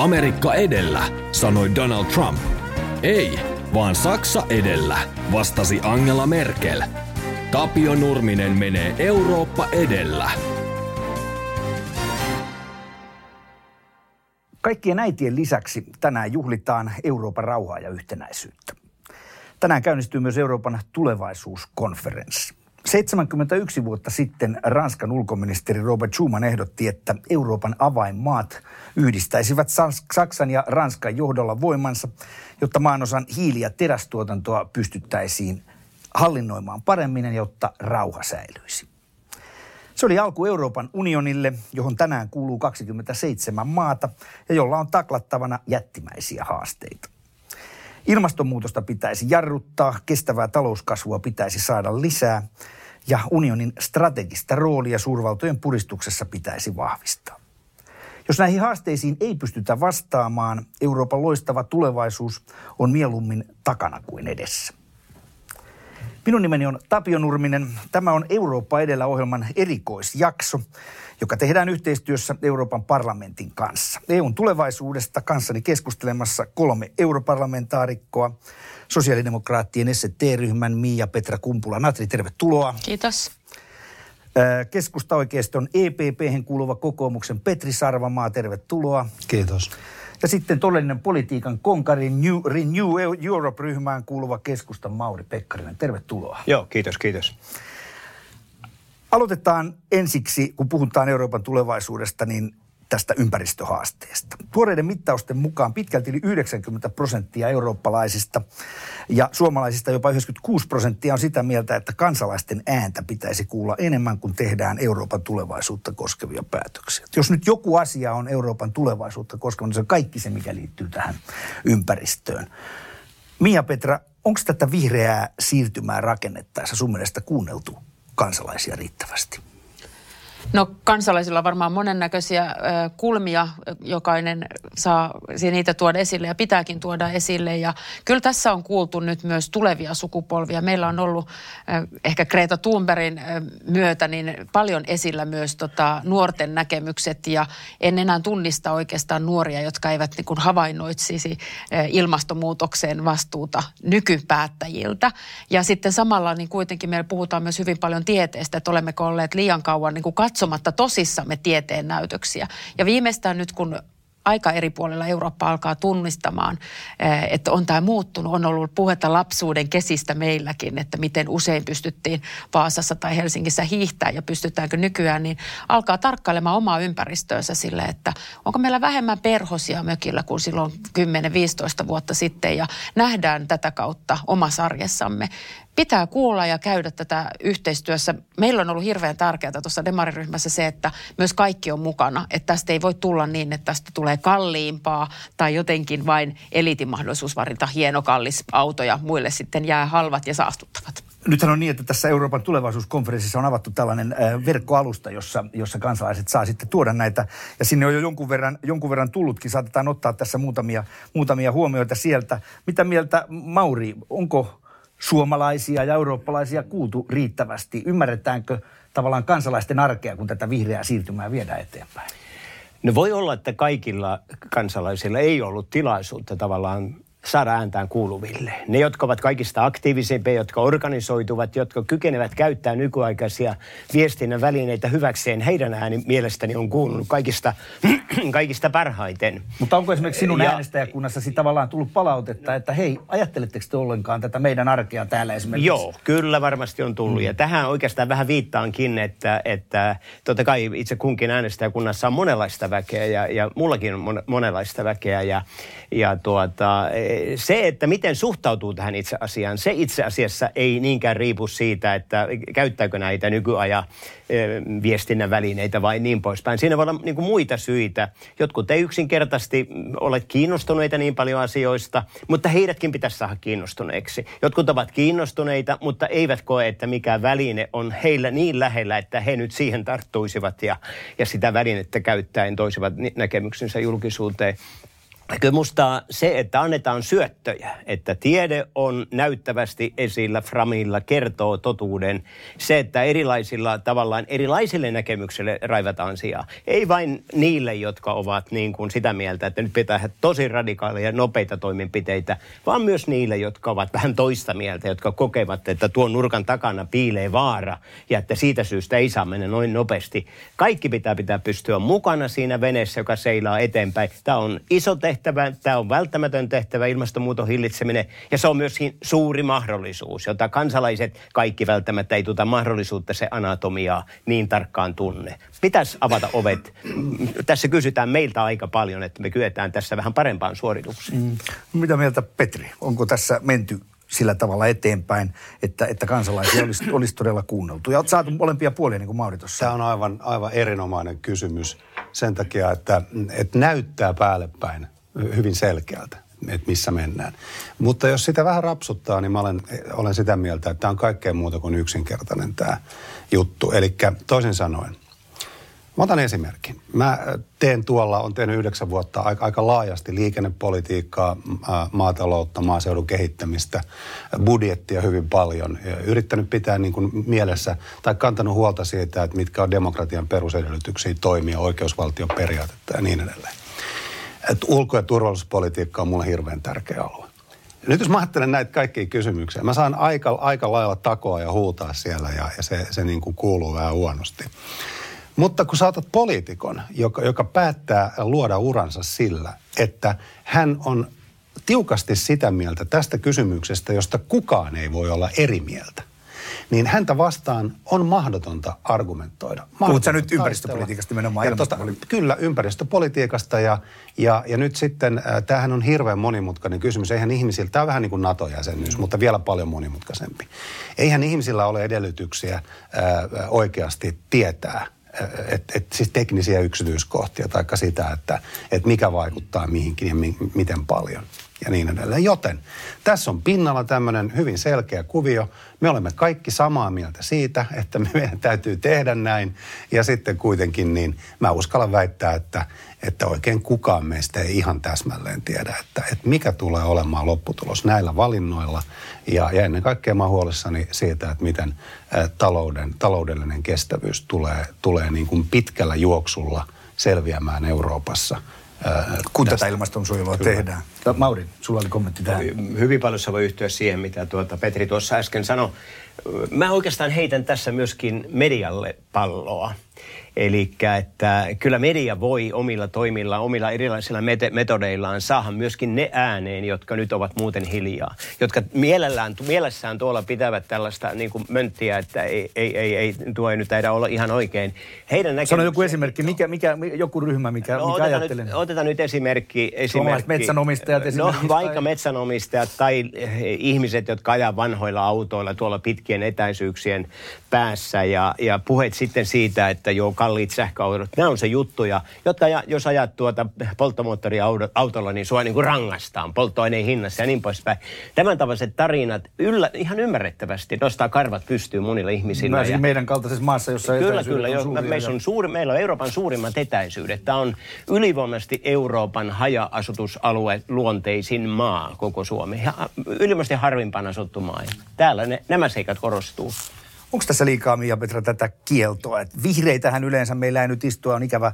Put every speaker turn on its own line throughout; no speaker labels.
Amerikka edellä, sanoi Donald Trump. Ei, vaan Saksa edellä, vastasi Angela Merkel. Tapio Nurminen menee Eurooppa edellä.
Kaikkien äitien lisäksi tänään juhlitaan Euroopan rauhaa ja yhtenäisyyttä. Tänään käynnistyy myös Euroopan tulevaisuuskonferenssi. 71 vuotta sitten Ranskan ulkoministeri Robert Schuman ehdotti, että Euroopan avainmaat yhdistäisivät Saksan ja Ranskan johdolla voimansa, jotta maanosan hiili- ja terästuotantoa pystyttäisiin hallinnoimaan paremmin, jotta rauha säilyisi. Se oli alku Euroopan unionille, johon tänään kuuluu 27 maata ja jolla on taklattavana jättimäisiä haasteita. Ilmastonmuutosta pitäisi jarruttaa, kestävää talouskasvua pitäisi saada lisää ja unionin strategista roolia suurvaltojen puristuksessa pitäisi vahvistaa. Jos näihin haasteisiin ei pystytä vastaamaan, Euroopan loistava tulevaisuus on mieluummin takana kuin edessä. Minun nimeni on Tapio Nurminen. Tämä on Eurooppa edellä ohjelman erikoisjakso, joka tehdään yhteistyössä Euroopan parlamentin kanssa. EUn tulevaisuudesta kanssani keskustelemassa kolme europarlamentaarikkoa. Sosiaalidemokraattien ST-ryhmän Miia Petra Kumpula-Natri, tervetuloa.
Kiitos.
Keskusta-oikeiston EPP kuuluva kokoomuksen Petri Sarvamaa, tervetuloa.
Kiitos.
Ja sitten todellinen politiikan konkari New, Renew Europe-ryhmään kuuluva keskustan Mauri Pekkarinen. Tervetuloa.
Joo, kiitos, kiitos.
Aloitetaan ensiksi, kun puhutaan Euroopan tulevaisuudesta, niin tästä ympäristöhaasteesta. Tuoreiden mittausten mukaan pitkälti yli 90 prosenttia eurooppalaisista ja suomalaisista jopa 96 prosenttia on sitä mieltä, että kansalaisten ääntä pitäisi kuulla enemmän kuin tehdään Euroopan tulevaisuutta koskevia päätöksiä. Jos nyt joku asia on Euroopan tulevaisuutta koskeva, niin se on kaikki se, mikä liittyy tähän ympäristöön. Mia Petra, onko tätä vihreää siirtymää rakennettaessa sun mielestä kuunneltu kansalaisia riittävästi?
No kansalaisilla on varmaan monennäköisiä kulmia, jokainen saa niitä tuoda esille ja pitääkin tuoda esille. Ja kyllä tässä on kuultu nyt myös tulevia sukupolvia. Meillä on ollut ehkä Greta Thunbergin myötä niin paljon esillä myös tota, nuorten näkemykset ja en enää tunnista oikeastaan nuoria, jotka eivät niin kuin havainnoitsisi ilmastonmuutokseen vastuuta nykypäättäjiltä. Ja sitten samalla niin kuitenkin meillä puhutaan myös hyvin paljon tieteestä, että olemmeko olleet liian kauan niin kuin katsomatta tosissamme tieteen näytöksiä. Ja viimeistään nyt, kun aika eri puolilla Eurooppa alkaa tunnistamaan, eh, että on tämä muuttunut. On ollut puhetta lapsuuden kesistä meilläkin, että miten usein pystyttiin Vaasassa tai Helsingissä hiihtää ja pystytäänkö nykyään, niin alkaa tarkkailemaan omaa ympäristöönsä sille, että onko meillä vähemmän perhosia mökillä kuin silloin 10-15 vuotta sitten ja nähdään tätä kautta omassa arjessamme pitää kuulla ja käydä tätä yhteistyössä. Meillä on ollut hirveän tärkeää tuossa demariryhmässä se, että myös kaikki on mukana. Että tästä ei voi tulla niin, että tästä tulee kalliimpaa tai jotenkin vain elitin mahdollisuus varita hieno kallis auto ja muille sitten jää halvat ja saastuttavat.
Nythän on niin, että tässä Euroopan tulevaisuuskonferenssissa on avattu tällainen verkkoalusta, jossa, jossa kansalaiset saa sitten tuoda näitä. Ja sinne on jo jonkun verran, jonkun verran tullutkin. Saatetaan ottaa tässä muutamia, muutamia huomioita sieltä. Mitä mieltä, Mauri, onko suomalaisia ja eurooppalaisia kuultu riittävästi? Ymmärretäänkö tavallaan kansalaisten arkea, kun tätä vihreää siirtymää viedään eteenpäin?
No voi olla, että kaikilla kansalaisilla ei ollut tilaisuutta tavallaan saada ääntään kuuluville. Ne, jotka ovat kaikista aktiivisempia, jotka organisoituvat, jotka kykenevät käyttämään nykyaikaisia viestinnän välineitä hyväkseen, heidän ääni mielestäni on kuulunut kaikista, kaikista parhaiten.
Mutta onko esimerkiksi sinun ja, äänestäjäkunnassasi tavallaan tullut palautetta, että hei, ajatteletteko te ollenkaan tätä meidän arkea täällä esimerkiksi?
Joo, kyllä varmasti on tullut. Mm. Ja tähän oikeastaan vähän viittaankin, että, että totta kai itse kunkin äänestäjäkunnassa on monenlaista väkeä ja, ja mullakin on monenlaista väkeä. Ja, ja tuota, se, että miten suhtautuu tähän itse asiaan, se itse asiassa ei niinkään riipu siitä, että käyttääkö näitä nykyajan viestinnän välineitä vai niin poispäin. Siinä voi olla niin kuin muita syitä. Jotkut ei yksinkertaisesti ole kiinnostuneita niin paljon asioista, mutta heidätkin pitäisi saada kiinnostuneeksi. Jotkut ovat kiinnostuneita, mutta eivät koe, että mikä väline on heillä niin lähellä, että he nyt siihen tarttuisivat ja, ja sitä välinettä käyttäen toisivat näkemyksensä julkisuuteen. Kyllä musta se, että annetaan syöttöjä, että tiede on näyttävästi esillä Framilla, kertoo totuuden. Se, että erilaisilla tavallaan erilaisille näkemyksille raivataan sijaa. Ei vain niille, jotka ovat niin kuin sitä mieltä, että nyt pitää tosi radikaaleja nopeita toimenpiteitä, vaan myös niille, jotka ovat vähän toista mieltä, jotka kokevat, että tuon nurkan takana piilee vaara ja että siitä syystä ei saa mennä noin nopeasti. Kaikki pitää pitää pystyä mukana siinä veneessä, joka seilaa eteenpäin. Tämä on iso tehtävä tehtävä, tämä on välttämätön tehtävä, ilmastonmuuton hillitseminen, ja se on myös suuri mahdollisuus, jota kansalaiset kaikki välttämättä ei tuota mahdollisuutta se anatomiaa niin tarkkaan tunne. Pitäisi avata ovet. Tässä kysytään meiltä aika paljon, että me kyetään tässä vähän parempaan suoritukseen. Mm.
Mitä mieltä Petri? Onko tässä menty sillä tavalla eteenpäin, että, että kansalaisia olisi, olisi todella kuunneltu. Ja olet saatu molempia puolia, niin kuin Mauri tuossa.
Tämä on aivan, aivan erinomainen kysymys sen takia, että, että näyttää päälle päin hyvin selkeältä, että missä mennään. Mutta jos sitä vähän rapsuttaa, niin mä olen, olen sitä mieltä, että tämä on kaikkea muuta kuin yksinkertainen tämä juttu. Eli toisin sanoen, Mä otan esimerkin. Mä teen tuolla, on tehnyt yhdeksän vuotta aika, aika laajasti liikennepolitiikkaa, maataloutta, maaseudun kehittämistä, budjettia hyvin paljon. Ja yrittänyt pitää niin kuin mielessä tai kantanut huolta siitä, että mitkä on demokratian perusedellytyksiä toimia, oikeusvaltion periaatetta ja niin edelleen että ulko- ja turvallisuuspolitiikka on mulle hirveän tärkeä alue. Nyt jos mä ajattelen näitä kaikkia kysymyksiä, mä saan aika, aika lailla takoa ja huutaa siellä ja, ja se, se niin kuin kuuluu vähän huonosti. Mutta kun saatat poliitikon, joka, joka päättää luoda uransa sillä, että hän on tiukasti sitä mieltä tästä kysymyksestä, josta kukaan ei voi olla eri mieltä, niin häntä vastaan on mahdotonta argumentoida.
Puhutko sä nyt ympäristöpolitiikasta nimenomaan?
Tosta, kyllä, ympäristöpolitiikasta ja, ja, ja nyt sitten, äh, tämähän on hirveän monimutkainen kysymys. Eihän ihmisillä, tämä on vähän niin kuin NATO-jäsenyys, mm. mutta vielä paljon monimutkaisempi. Eihän ihmisillä ole edellytyksiä äh, oikeasti tietää, et, et, siis teknisiä yksityiskohtia, tai sitä, että et mikä vaikuttaa mihinkin ja mi, miten paljon ja niin edelleen. Joten tässä on pinnalla tämmöinen hyvin selkeä kuvio. Me olemme kaikki samaa mieltä siitä, että meidän täytyy tehdä näin. Ja sitten kuitenkin niin mä uskallan väittää, että, että oikein kukaan meistä ei ihan täsmälleen tiedä, että, että mikä tulee olemaan lopputulos näillä valinnoilla. Ja, ja ennen kaikkea mä huolissani siitä, että miten talouden, taloudellinen kestävyys tulee, tulee niin kuin pitkällä juoksulla selviämään Euroopassa –
kun tästä. tätä ilmastonsuojelua Kyllä. tehdään. Mauri, sulla oli kommentti tähän.
Hyvin paljon se voi yhtyä siihen, mitä tuota Petri tuossa äsken sanoi. Mä oikeastaan heitän tässä myöskin medialle palloa. Eli että kyllä media voi omilla toimilla, omilla erilaisilla metodeillaan saada myöskin ne ääneen, jotka nyt ovat muuten hiljaa. Jotka mielellään, mielessään tuolla pitävät tällaista niin kuin mönttiä, että ei, ei, ei, ei, tuo ei nyt taida olla ihan oikein.
Heidän Sano joku esimerkki, mikä, mikä, joku ryhmä, mikä, no, mikä otetaan,
nyt, otetaan nyt esimerkki.
esimerkki metsänomistajat
No vaikka tai... metsänomistajat tai ihmiset, jotka ajaa vanhoilla autoilla tuolla pitkien etäisyyksien päässä ja, ja puheet sitten siitä, että joo, kalliit sähköautot, nämä on se juttuja, jotka ja, jos ajat tuota polttomoottoriautolla, niin sua niin kuin rangaistaan polttoaineen hinnassa ja niin poispäin. Tämän tavalliset tarinat yllä, ihan ymmärrettävästi nostaa karvat pystyyn monilla ihmisillä.
Mä ja, meidän kaltaisessa maassa, jossa
Kyllä, kyllä. On jo, meissä on suuri, meillä on Euroopan suurimmat etäisyydet. Tämä on ylivoimaisesti Euroopan haja-asutusalue luonteisin maa koko Suomi. Ja ylivoimaisesti harvimpaan asuttu maa. Täällä ne, nämä seikat korostuu.
Onko tässä liikaa, Mia Petra, tätä kieltoa? Et vihreitähän yleensä meillä ei nyt istua, on ikävä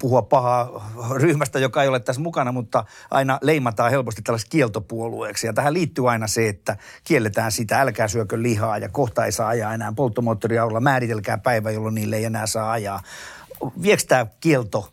puhua pahaa ryhmästä, joka ei ole tässä mukana, mutta aina leimataan helposti tällaiseksi kieltopuolueeksi. Ja tähän liittyy aina se, että kielletään sitä, älkää syökö lihaa ja kohta ei saa ajaa enää polttomoottoriaulla, määritelkää päivä, jolloin niille ei enää saa ajaa. Viekö tämä kielto,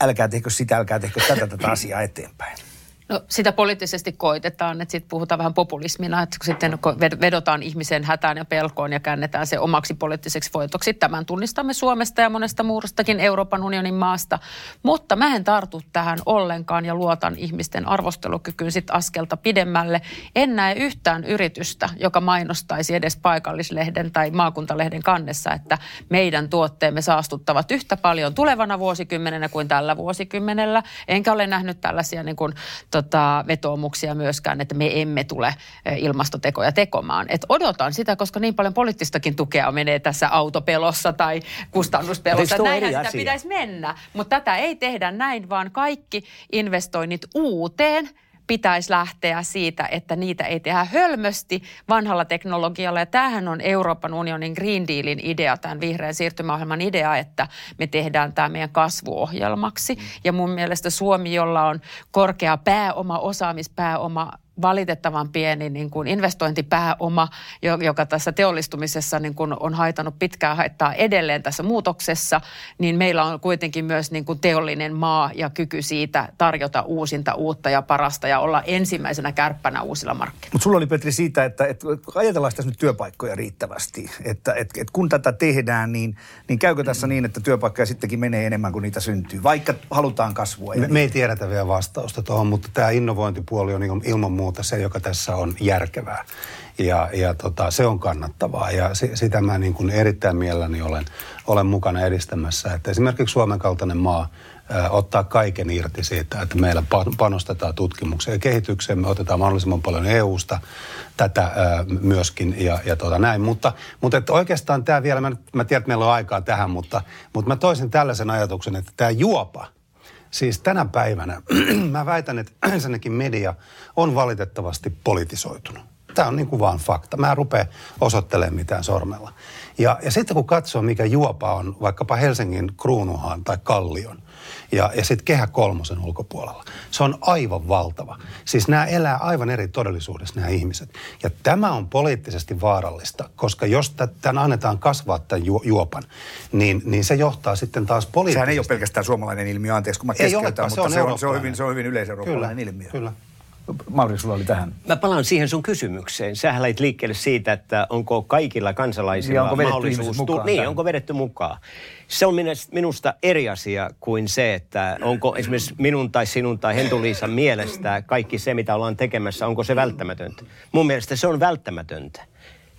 älkää tehkö sitä, älkää tehkö tätä, tätä asiaa eteenpäin?
No sitä poliittisesti koitetaan, että sitten puhutaan vähän populismina, että sitten vedotaan ihmisen hätään ja pelkoon ja käännetään se omaksi poliittiseksi voitoksi. Tämän tunnistamme Suomesta ja monesta muustakin Euroopan unionin maasta. Mutta mä en tartu tähän ollenkaan ja luotan ihmisten arvostelukykyyn sitten askelta pidemmälle. En näe yhtään yritystä, joka mainostaisi edes paikallislehden tai maakuntalehden kannessa, että meidän tuotteemme saastuttavat yhtä paljon tulevana vuosikymmenenä kuin tällä vuosikymmenellä. Enkä ole nähnyt tällaisia niin kuin, tota, vetoomuksia myöskään, että me emme tule ilmastotekoja tekomaan. Et odotan sitä, koska niin paljon poliittistakin tukea menee tässä autopelossa tai kustannuspelossa. Näinhän sitä asia? pitäisi mennä, mutta tätä ei tehdä näin, vaan kaikki investoinnit uuteen – pitäisi lähteä siitä, että niitä ei tehdä hölmösti vanhalla teknologialla. Ja tämähän on Euroopan unionin Green Dealin idea, tämän vihreän siirtymäohjelman idea, että me tehdään tämä meidän kasvuohjelmaksi. Ja mun mielestä Suomi, jolla on korkea pääoma, osaamispääoma, valitettavan pieni niin kuin investointipääoma, joka tässä teollistumisessa niin kuin on haitannut pitkään haittaa edelleen tässä muutoksessa, niin meillä on kuitenkin myös niin kuin teollinen maa ja kyky siitä tarjota uusinta, uutta ja parasta ja olla ensimmäisenä kärppänä uusilla markkinoilla.
Mutta sulla oli Petri siitä, että, että ajatellaan tässä nyt työpaikkoja riittävästi, että, että, että kun tätä tehdään, niin, niin käykö tässä niin, että työpaikkoja sittenkin menee enemmän kuin niitä syntyy, vaikka halutaan kasvua?
Me, me ei tiedetä vielä vastausta tuohon, mutta tämä innovointipuoli on ilman muuta muuta se, joka tässä on järkevää. Ja, ja tota, se on kannattavaa ja se, sitä mä niin kuin erittäin mielelläni olen, olen mukana edistämässä. Että esimerkiksi Suomen kaltainen maa ä, ottaa kaiken irti siitä, että meillä panostetaan tutkimukseen ja kehitykseen. Me otetaan mahdollisimman paljon EU-sta tätä ä, myöskin ja, ja tota näin. Mutta, mutta että oikeastaan tämä vielä, mä, mä tiedän, että meillä on aikaa tähän, mutta, mutta mä toisin tällaisen ajatuksen, että tämä juopa – Siis tänä päivänä mä väitän, että ensinnäkin media on valitettavasti politisoitunut. Tämä on niin kuin vaan fakta. Mä en rupea osoittelemaan mitään sormella. Ja, ja sitten kun katsoo, mikä juopa on vaikkapa Helsingin kruunuhan tai kallion, ja, ja sitten kehä kolmosen ulkopuolella. Se on aivan valtava. Siis nämä elää aivan eri todellisuudessa nämä ihmiset. Ja tämä on poliittisesti vaarallista, koska jos tämän annetaan kasvaa tämän ju, juopan, niin, niin se johtaa sitten taas poliittisesti.
Sehän ei ole pelkästään suomalainen ilmiö, anteeksi kun mä keskeytän, mutta se on, se on, hyvin, se on hyvin yleiseurooppalainen ilmiö.
Kyllä.
Mauri, sulla oli tähän.
Mä palaan siihen sun kysymykseen. Sähän lähit liikkeelle siitä, että onko kaikilla kansalaisilla onko mahdollisuus...
Mukaan
niin, onko vedetty mukaan. Se on minusta eri asia kuin se, että onko esimerkiksi minun tai sinun tai Hentu-Liisan mielestä kaikki se, mitä ollaan tekemässä, onko se välttämätöntä. Mun mielestä se on välttämätöntä.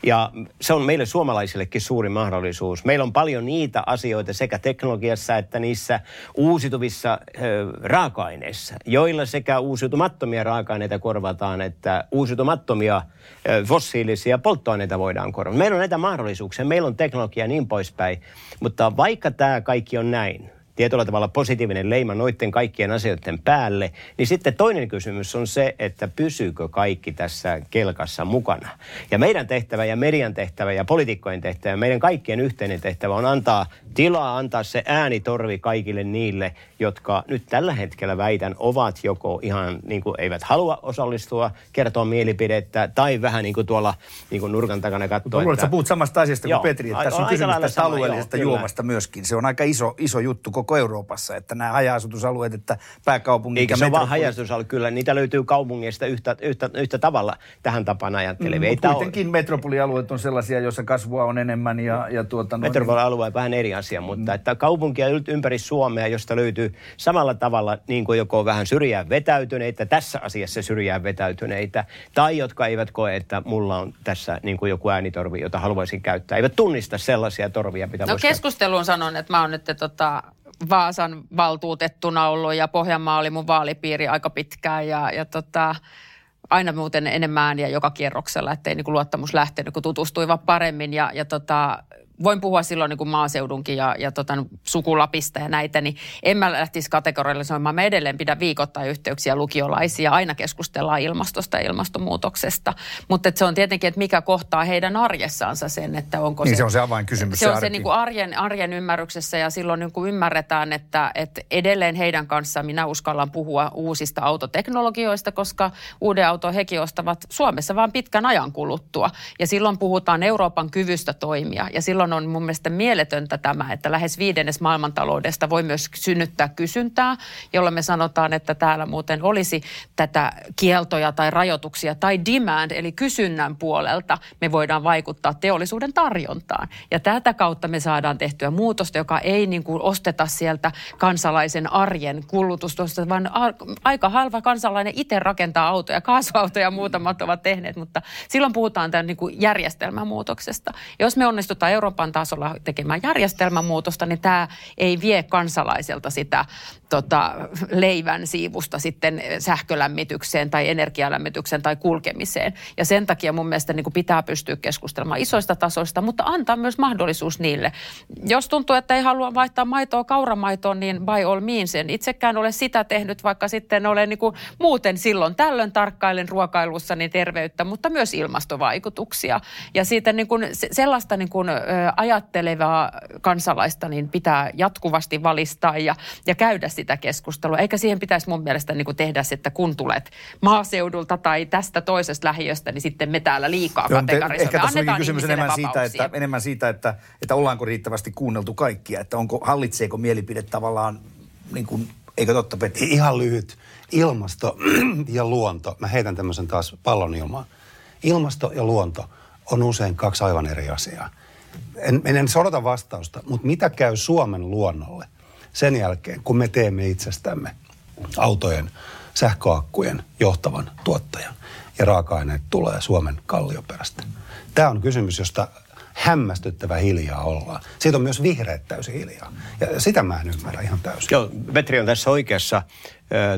Ja se on meille suomalaisillekin suuri mahdollisuus. Meillä on paljon niitä asioita sekä teknologiassa että niissä uusiutuvissa ö, raaka-aineissa, joilla sekä uusiutumattomia raaka-aineita korvataan, että uusiutumattomia ö, fossiilisia polttoaineita voidaan korvata. Meillä on näitä mahdollisuuksia, meillä on teknologia niin poispäin, mutta vaikka tämä kaikki on näin, tietyllä tavalla positiivinen leima noiden kaikkien asioiden päälle, niin sitten toinen kysymys on se, että pysyykö kaikki tässä kelkassa mukana. Ja meidän tehtävä ja median tehtävä ja poliitikkojen tehtävä, meidän kaikkien yhteinen tehtävä on antaa tilaa, antaa se äänitorvi kaikille niille, jotka nyt tällä hetkellä väitän ovat joko ihan niin kuin eivät halua osallistua, kertoa mielipidettä tai vähän niin kuin tuolla niin kuin nurkan takana katsoa.
Luulen, että sä puhut samasta asiasta kuin Petri, että tässä on kysymys tästä alueellisesta joo, juomasta myöskin. Se on aika iso, iso juttu koko Euroopassa, että nämä haja-asutusalueet, että pääkaupungit
Eikä se
metropoli...
vaan haja kyllä niitä löytyy kaupungeista yhtä, yhtä, yhtä tavalla tähän tapaan ajattelevia.
Mm, kuitenkin on... metropolialueet on sellaisia, joissa kasvua on enemmän ja, ja tuota...
No, Metropolialue on vähän eri asia, mutta mm. että kaupunkia ympäri Suomea, josta löytyy samalla tavalla niin kuin joko vähän syrjään vetäytyneitä, tässä asiassa syrjään vetäytyneitä, tai jotka eivät koe, että mulla on tässä niin kuin joku äänitorvi, jota haluaisin käyttää. Eivät tunnista sellaisia torvia, mitä
No keskusteluun sanon, että mä oon nyt tota, Vaasan valtuutettuna ollut ja Pohjanmaa oli mun vaalipiiri aika pitkään ja, ja tota, aina muuten enemmän ääniä joka kierroksella, ettei niin kuin luottamus lähtenyt, kun tutustuivat paremmin. Ja, ja tota, voin puhua silloin niin kuin maaseudunkin ja, ja tota, sukulapista ja näitä, niin en mä lähtisi kategorialisoimaan. Me edelleen pidä viikoittain yhteyksiä lukiolaisia, aina keskustellaan ilmastosta ja ilmastonmuutoksesta. Mutta se on tietenkin, että mikä kohtaa heidän arjessaansa sen, että onko
niin se... se on se avainkysymys.
Se, se on se niin kuin arjen, arjen ymmärryksessä ja silloin niin kuin ymmärretään, että, että edelleen heidän kanssaan minä uskallan puhua uusista autoteknologioista, koska uuden auton hekin ostavat Suomessa vaan pitkän ajan kuluttua. Ja silloin puhutaan Euroopan kyvystä toimia ja silloin silloin on mun mielestä mieletöntä tämä, että lähes viidennes maailmantaloudesta voi myös synnyttää kysyntää, jolla me sanotaan, että täällä muuten olisi tätä kieltoja tai rajoituksia tai demand, eli kysynnän puolelta me voidaan vaikuttaa teollisuuden tarjontaan. Ja tätä kautta me saadaan tehtyä muutosta, joka ei niin kuin osteta sieltä kansalaisen arjen kulutusta, vaan aika halva kansalainen itse rakentaa autoja, kaasuautoja muutamat ovat tehneet, mutta silloin puhutaan tämän niin kuin järjestelmämuutoksesta. Jos me onnistutaan Euroopan Euroopan tasolla tekemään järjestelmämuutosta, niin tämä ei vie kansalaiselta sitä tota, leivän siivusta sitten sähkölämmitykseen tai energialämmitykseen tai kulkemiseen. Ja sen takia mun mielestä niin kuin pitää pystyä keskustelemaan isoista tasoista, mutta antaa myös mahdollisuus niille. Jos tuntuu, että ei halua vaihtaa maitoa kauramaitoon, niin by all means. En itsekään ole sitä tehnyt, vaikka sitten olen niin kuin muuten silloin tällöin tarkkailen ruokailussa niin terveyttä, mutta myös ilmastovaikutuksia. Ja siitä niin kuin sellaista niin kuin, ajattelevaa kansalaista niin pitää jatkuvasti valistaa ja, ja käydä sitä keskustelua. Eikä siihen pitäisi mun mielestä niin kuin tehdä, että kun tulet maaseudulta tai tästä toisesta lähiöstä, niin sitten me täällä liikaa kategorisoimme.
Ehkä tässä onkin kysymys enemmän siitä, että, enemmän siitä että, että ollaanko riittävästi kuunneltu kaikkia. Että onko, hallitseeko mielipide tavallaan, niin kuin, eikö totta Petri?
Ihan lyhyt. Ilmasto ja luonto. Mä heitän tämmöisen taas pallon ilmaan. Ilmasto ja luonto on usein kaksi aivan eri asiaa. En, en, odota vastausta, mutta mitä käy Suomen luonnolle sen jälkeen, kun me teemme itsestämme autojen, sähköakkujen johtavan tuottajan ja raaka-aineet tulee Suomen kallioperästä? Tämä on kysymys, josta hämmästyttävä hiljaa ollaan. Siitä on myös vihreät täysin hiljaa. Ja sitä mä en ymmärrä ihan täysin.
Joo, Petri on tässä oikeassa.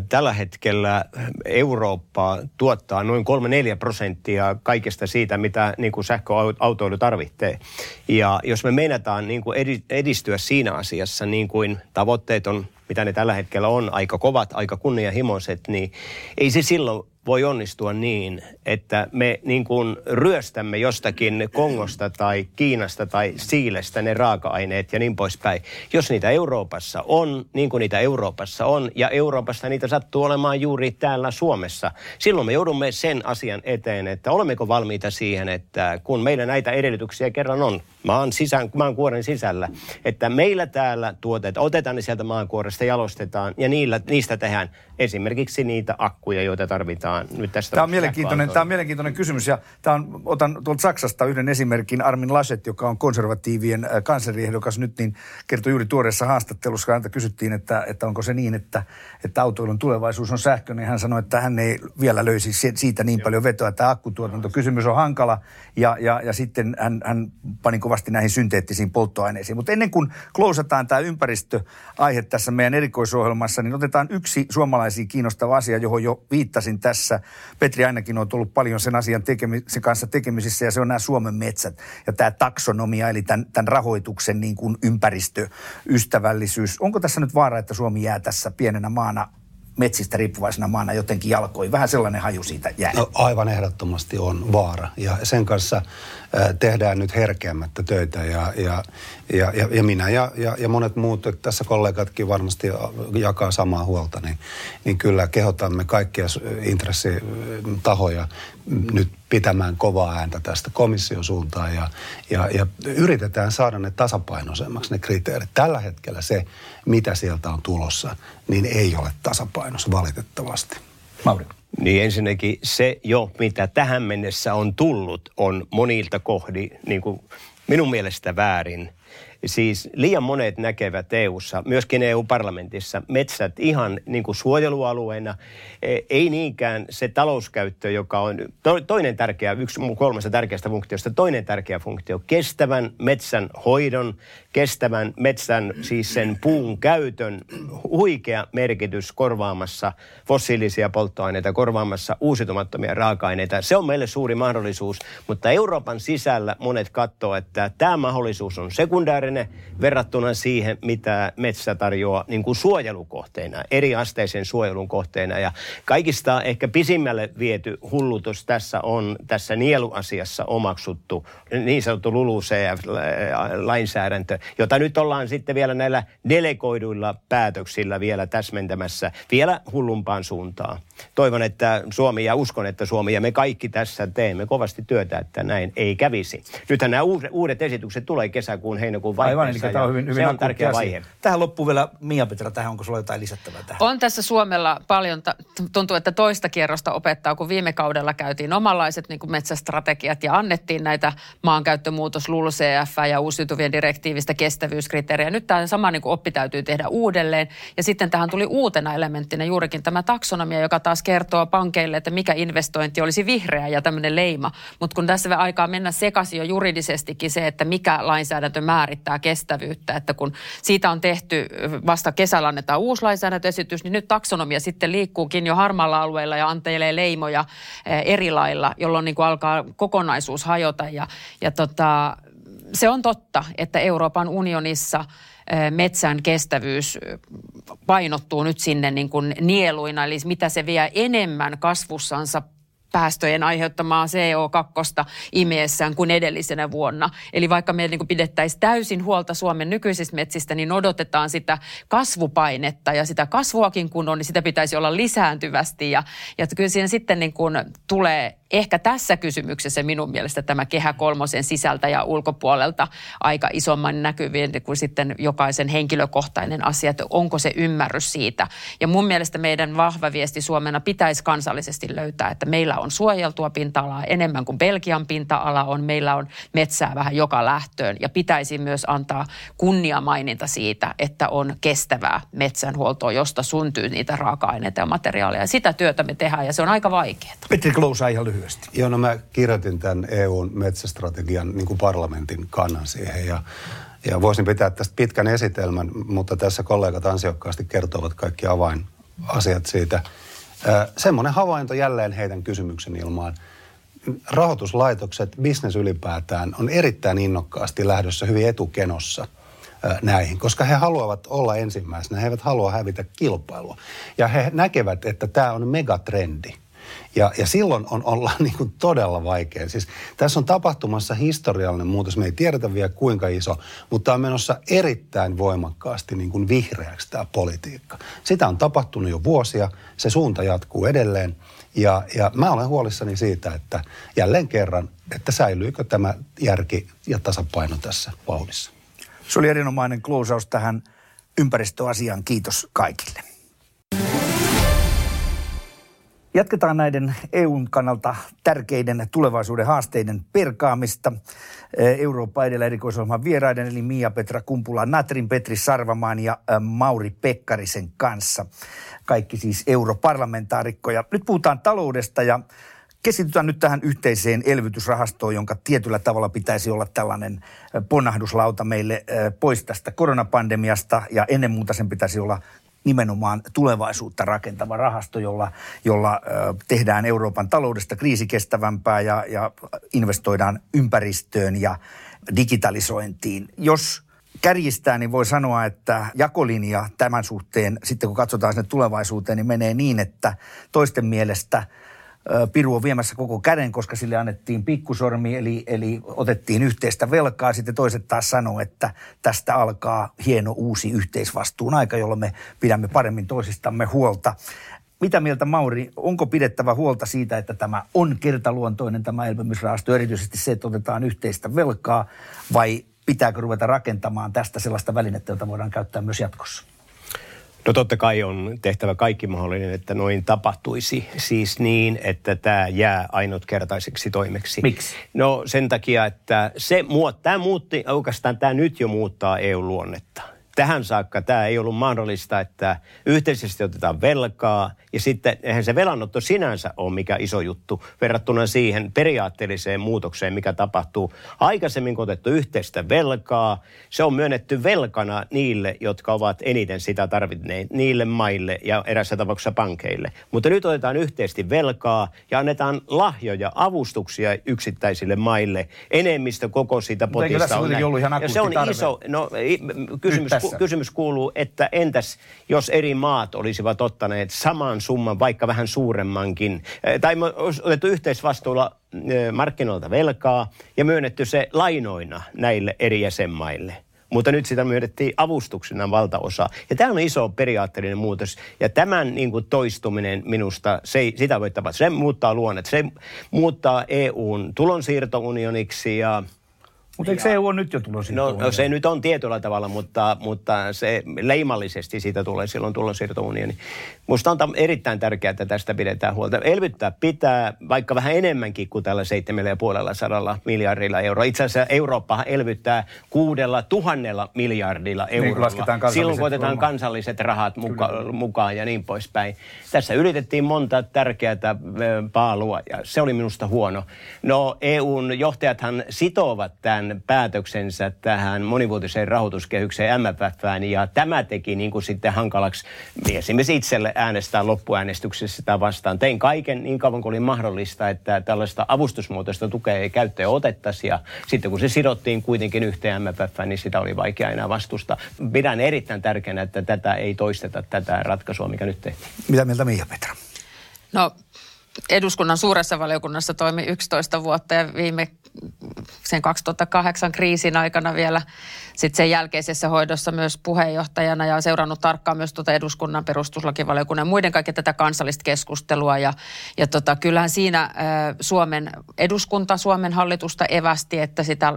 Tällä hetkellä Eurooppa tuottaa noin 3-4 prosenttia kaikesta siitä, mitä niin kuin sähköautoilu tarvitsee. Ja jos me meinataan niin kuin edistyä siinä asiassa, niin kuin tavoitteet on, mitä ne tällä hetkellä on, aika kovat, aika kunnianhimoiset, niin ei se silloin voi onnistua niin, että me niin kuin ryöstämme jostakin Kongosta tai Kiinasta tai Siilestä ne raaka-aineet ja niin poispäin. Jos niitä Euroopassa on, niin kuin niitä Euroopassa on, ja Euroopassa niitä sattuu olemaan juuri täällä Suomessa, silloin me joudumme sen asian eteen, että olemmeko valmiita siihen, että kun meillä näitä edellytyksiä kerran on, maan, sisään, maan kuoren sisällä, että meillä täällä tuotetaan, otetaan ne sieltä maankuoresta, jalostetaan ja niillä, niistä tehdään esimerkiksi niitä akkuja, joita tarvitaan nyt tästä.
Tämä on, mielenkiintoinen, tämä on mielenkiintoinen kysymys ja tämä on, otan tuolta Saksasta yhden esimerkin. Armin Laschet, joka on konservatiivien äh, kansleriehdokas nyt, niin kertoi juuri tuoreessa haastattelussa, häntä kysyttiin, että, että onko se niin, että, että autoilun tulevaisuus on sähkö, niin hän sanoi, että hän ei vielä löysi siitä niin paljon vetoa, että akkutuotanto kysymys on hankala ja, ja, ja sitten hän, hän pani kovasti näihin synteettisiin polttoaineisiin. Mutta ennen kuin klousataan tämä ympäristöaihe tässä meidän erikoisohjelmassa, niin otetaan yksi suomalaisiin kiinnostava asia, johon jo viittasin tässä. Petri ainakin on tullut paljon sen asian tekemi- sen kanssa tekemisissä ja se on nämä Suomen metsät ja tämä taksonomia, eli tämän, tämän rahoituksen niin kuin ympäristöystävällisyys. Onko tässä nyt vaara, että Suomi jää tässä pienenä maana metsistä riippuvaisena maana jotenkin jalkoi. Vähän sellainen haju siitä jää. No,
aivan ehdottomasti on vaara. Ja sen kanssa tehdään nyt herkeämättä töitä. Ja, ja, ja, ja, ja minä ja, ja, ja monet muut, tässä kollegatkin varmasti jakaa samaa huolta, niin, niin kyllä kehotamme kaikkia intressitahoja nyt pitämään kovaa ääntä tästä komission suuntaan ja, ja, ja yritetään saada ne tasapainoisemmaksi ne kriteerit. Tällä hetkellä se, mitä sieltä on tulossa, niin ei ole tasapainossa valitettavasti.
Mauri.
Niin ensinnäkin se jo, mitä tähän mennessä on tullut, on monilta kohdi niin kuin minun mielestä väärin – Siis liian monet näkevät EU-ssa, myöskin EU-parlamentissa, metsät ihan niin kuin suojelualueena. E, ei niinkään se talouskäyttö, joka on toinen tärkeä, yksi kolmesta tärkeästä funktiosta, toinen tärkeä funktio, kestävän metsän hoidon, kestävän metsän, siis sen puun käytön huikea merkitys korvaamassa fossiilisia polttoaineita, korvaamassa uusitumattomia raaka-aineita. Se on meille suuri mahdollisuus, mutta Euroopan sisällä monet katsoo, että tämä mahdollisuus on sekundäärinen ne verrattuna siihen, mitä metsä tarjoaa niin kuin suojelukohteena, eri asteisen suojelun kohteena. Ja kaikista ehkä pisimmälle viety hullutus tässä on tässä nieluasiassa omaksuttu niin sanottu LULUCF-lainsäädäntö, jota nyt ollaan sitten vielä näillä delegoiduilla päätöksillä vielä täsmentämässä vielä hullumpaan suuntaan. Toivon, että Suomi ja uskon, että Suomi ja me kaikki tässä teemme kovasti työtä, että näin ei kävisi. Nythän nämä uudet esitykset tulee kesäkuun, heinäkuun
Aivan, eli tämä on hyvin, hyvin
se on tärkeä vaihe.
Tähän loppuu vielä Mia Petra, tähän onko sulla jotain lisättävää tähän?
On tässä Suomella paljon, tuntuu, että toista kierrosta opettaa, kun viime kaudella käytiin omanlaiset niin kuin metsästrategiat ja annettiin näitä maankäyttömuutos, LULCF ja uusiutuvien direktiivistä kestävyyskriteerejä. Nyt tämä sama niin kuin oppi täytyy tehdä uudelleen. Ja sitten tähän tuli uutena elementtinä juurikin tämä taksonomia, joka taas kertoo pankeille, että mikä investointi olisi vihreä ja tämmöinen leima. Mutta kun tässä aikaa mennä sekaisin jo juridisestikin se, että mikä lainsäädäntö määrittää kestävyyttä, että kun siitä on tehty vasta kesällä annetaan uusi lainsäädäntöesitys, niin nyt taksonomia sitten liikkuukin jo harmaalla alueella ja antelee leimoja eri lailla, jolloin niin kuin alkaa kokonaisuus hajota. Ja, ja tota, se on totta, että Euroopan unionissa metsän kestävyys painottuu nyt sinne niin kuin nieluina, eli mitä se vie enemmän kasvussansa päästöjen aiheuttamaa CO2 imiessään kuin edellisenä vuonna. Eli vaikka me niin pidettäisiin täysin huolta Suomen nykyisistä metsistä, niin odotetaan sitä kasvupainetta ja sitä kasvuakin kun on, niin sitä pitäisi olla lisääntyvästi. Ja, ja kyllä siinä sitten niin kuin tulee ehkä tässä kysymyksessä minun mielestä tämä kehä kolmosen sisältä ja ulkopuolelta aika isomman näkyvien kuin sitten jokaisen henkilökohtainen asia, että onko se ymmärrys siitä. Ja mun mielestä meidän vahva viesti Suomena pitäisi kansallisesti löytää, että meillä on suojeltua pinta-alaa enemmän kuin Belgian pinta-ala on. Meillä on metsää vähän joka lähtöön ja pitäisi myös antaa kunniamaininta siitä, että on kestävää metsänhuoltoa, josta syntyy niitä raaka-aineita ja materiaaleja. Sitä työtä me tehdään ja se on aika vaikeaa.
Petri Klousa ihan lyhyesti lyhyesti.
Joo, no mä kirjoitin tämän EUn metsästrategian niin kuin parlamentin kannan siihen ja ja voisin pitää tästä pitkän esitelmän, mutta tässä kollegat ansiokkaasti kertovat kaikki avainasiat siitä. Semmoinen havainto jälleen heidän kysymyksen ilmaan. Rahoituslaitokset, bisnes ylipäätään, on erittäin innokkaasti lähdössä hyvin etukenossa näihin, koska he haluavat olla ensimmäisenä. He eivät halua hävitä kilpailua. Ja he näkevät, että tämä on megatrendi. Ja, ja silloin on olla niin kuin todella vaikea. Siis tässä on tapahtumassa historiallinen muutos. Me ei tiedetä vielä kuinka iso, mutta on menossa erittäin voimakkaasti niin kuin vihreäksi tämä politiikka. Sitä on tapahtunut jo vuosia. Se suunta jatkuu edelleen. Ja, ja mä olen huolissani siitä, että jälleen kerran, että säilyykö tämä järki ja tasapaino tässä vauhdissa.
Se oli erinomainen klousaus tähän ympäristöasiaan. Kiitos kaikille. Jatketaan näiden EUn kannalta tärkeiden tulevaisuuden haasteiden perkaamista. Eurooppa edellä erikoisohjelman vieraiden, eli Mia-Petra Kumpula, Natrin Petri Sarvamaan ja Mauri Pekkarisen kanssa. Kaikki siis europarlamentaarikkoja. Nyt puhutaan taloudesta ja keskitytään nyt tähän yhteiseen elvytysrahastoon, jonka tietyllä tavalla pitäisi olla tällainen ponnahduslauta meille pois tästä koronapandemiasta ja ennen muuta sen pitäisi olla nimenomaan tulevaisuutta rakentava rahasto, jolla, jolla tehdään Euroopan taloudesta kriisikestävämpää ja, ja investoidaan ympäristöön ja digitalisointiin. Jos kärjistää, niin voi sanoa, että jakolinja tämän suhteen, sitten kun katsotaan sinne tulevaisuuteen, niin menee niin, että toisten mielestä – Piru on viemässä koko käden, koska sille annettiin pikkusormi, eli, eli otettiin yhteistä velkaa. Sitten toiset taas sanoo, että tästä alkaa hieno uusi yhteisvastuun aika, jolloin me pidämme paremmin toisistamme huolta. Mitä mieltä Mauri, onko pidettävä huolta siitä, että tämä on kertaluontoinen tämä elpymisrahasto, erityisesti se, että otetaan yhteistä velkaa, vai pitääkö ruveta rakentamaan tästä sellaista välinettä, jota voidaan käyttää myös jatkossa?
No totta kai on tehtävä kaikki mahdollinen, että noin tapahtuisi. Siis niin, että tämä jää ainutkertaiseksi toimeksi.
Miksi?
No sen takia, että se, tämä muutti, oikeastaan tämä nyt jo muuttaa EU-luonnetta tähän saakka tämä ei ollut mahdollista, että yhteisesti otetaan velkaa ja sitten eihän se velanotto sinänsä ole mikä iso juttu verrattuna siihen periaatteelliseen muutokseen, mikä tapahtuu. Aikaisemmin kun otettu yhteistä velkaa, se on myönnetty velkana niille, jotka ovat eniten sitä tarvinneet, niille maille ja erässä tapauksessa pankeille. Mutta nyt otetaan yhteisesti velkaa ja annetaan lahjoja, avustuksia yksittäisille maille. Enemmistö koko siitä potista
on
ja se on
tarve.
iso, no kysymys, ku, kysymys kuuluu, että entäs jos eri maat olisivat ottaneet saman summan, vaikka vähän suuremmankin, eh, tai otettu yhteisvastuulla eh, markkinoilta velkaa ja myönnetty se lainoina näille eri jäsenmaille. Mutta nyt sitä myönnettiin avustuksena valtaosa. Ja tämä on iso periaatteellinen muutos. Ja tämän niin kuin toistuminen minusta, se, sitä voi tapahtua. Se muuttaa luonnet. Se muuttaa EUn tulonsiirtounioniksi ja
Mutta eikö se EU on nyt jo tulonsiirto?
No, no se nyt on tietyllä tavalla, mutta, mutta se leimallisesti siitä tulee silloin tulonsiirtounioni. Minusta on erittäin tärkeää, että tästä pidetään huolta. Elvyttää pitää vaikka vähän enemmänkin kuin tällä 7,5 miljardilla euroa. Itse asiassa Eurooppa elvyttää kuudella tuhannella miljardilla eurolla. Niin, silloin kun otetaan kansalliset rahat muka- mukaan ja niin poispäin. Tässä yritettiin monta tärkeää paalua ja se oli minusta huono. No EUn johtajathan sitovat tämän päätöksensä tähän monivuotiseen rahoituskehykseen MFFään ja tämä teki niin kuin sitten hankalaksi esimerkiksi itselle äänestää loppuäänestyksessä sitä vastaan. Tein kaiken niin kauan kuin oli mahdollista, että tällaista avustusmuotoista tukea ei käyttöön otettaisi ja sitten kun se sidottiin kuitenkin yhteen MFFään, niin sitä oli vaikea enää vastusta. Pidän erittäin tärkeänä, että tätä ei toisteta, tätä ratkaisua, mikä nyt tehtiin.
Mitä mieltä Miia Petra?
No eduskunnan suuressa valiokunnassa toimi 11 vuotta ja viime sen 2008 kriisin aikana vielä sitten sen jälkeisessä hoidossa myös puheenjohtajana ja seurannut tarkkaan myös tuota eduskunnan perustuslakivaliokunnan ja muiden kaikkea tätä kansallista keskustelua. Ja, ja tota, kyllähän siinä ä, Suomen eduskunta, Suomen hallitusta evästi, että sitä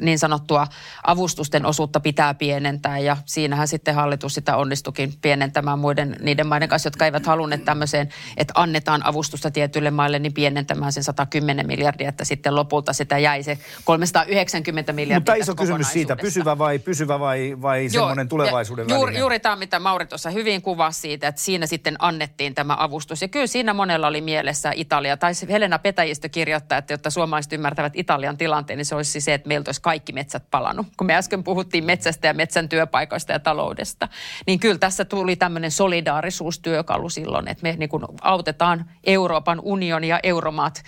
niin sanottua avustusten osuutta pitää pienentää ja siinähän sitten hallitus sitä onnistukin pienentämään muiden niiden maiden kanssa, jotka eivät halunneet tämmöiseen, että annetaan avustusta tietyille maille, niin pienentämään sen 110 miljardia, että sitten lopulta sitä jäi se 390 miljardia.
Mutta iso kysymys siitä, pysyvä vai, pysyvä vai, vai semmoinen tulevaisuuden
juuri, väline? Juuri tämä, mitä Mauri tuossa hyvin kuvasi siitä, että siinä sitten annettiin tämä avustus. Ja kyllä siinä monella oli mielessä Italia. Tai Helena Petäjistö kirjoittaa, että jotta suomalaiset ymmärtävät Italian tilanteen, niin se olisi se, että meiltä olisi kaikki metsät palannut. Kun me äsken puhuttiin metsästä ja metsän työpaikoista ja taloudesta, niin kyllä tässä tuli tämmöinen solidaarisuustyökalu silloin, että me niin kuin autetaan Euroopan unioni ja euromaat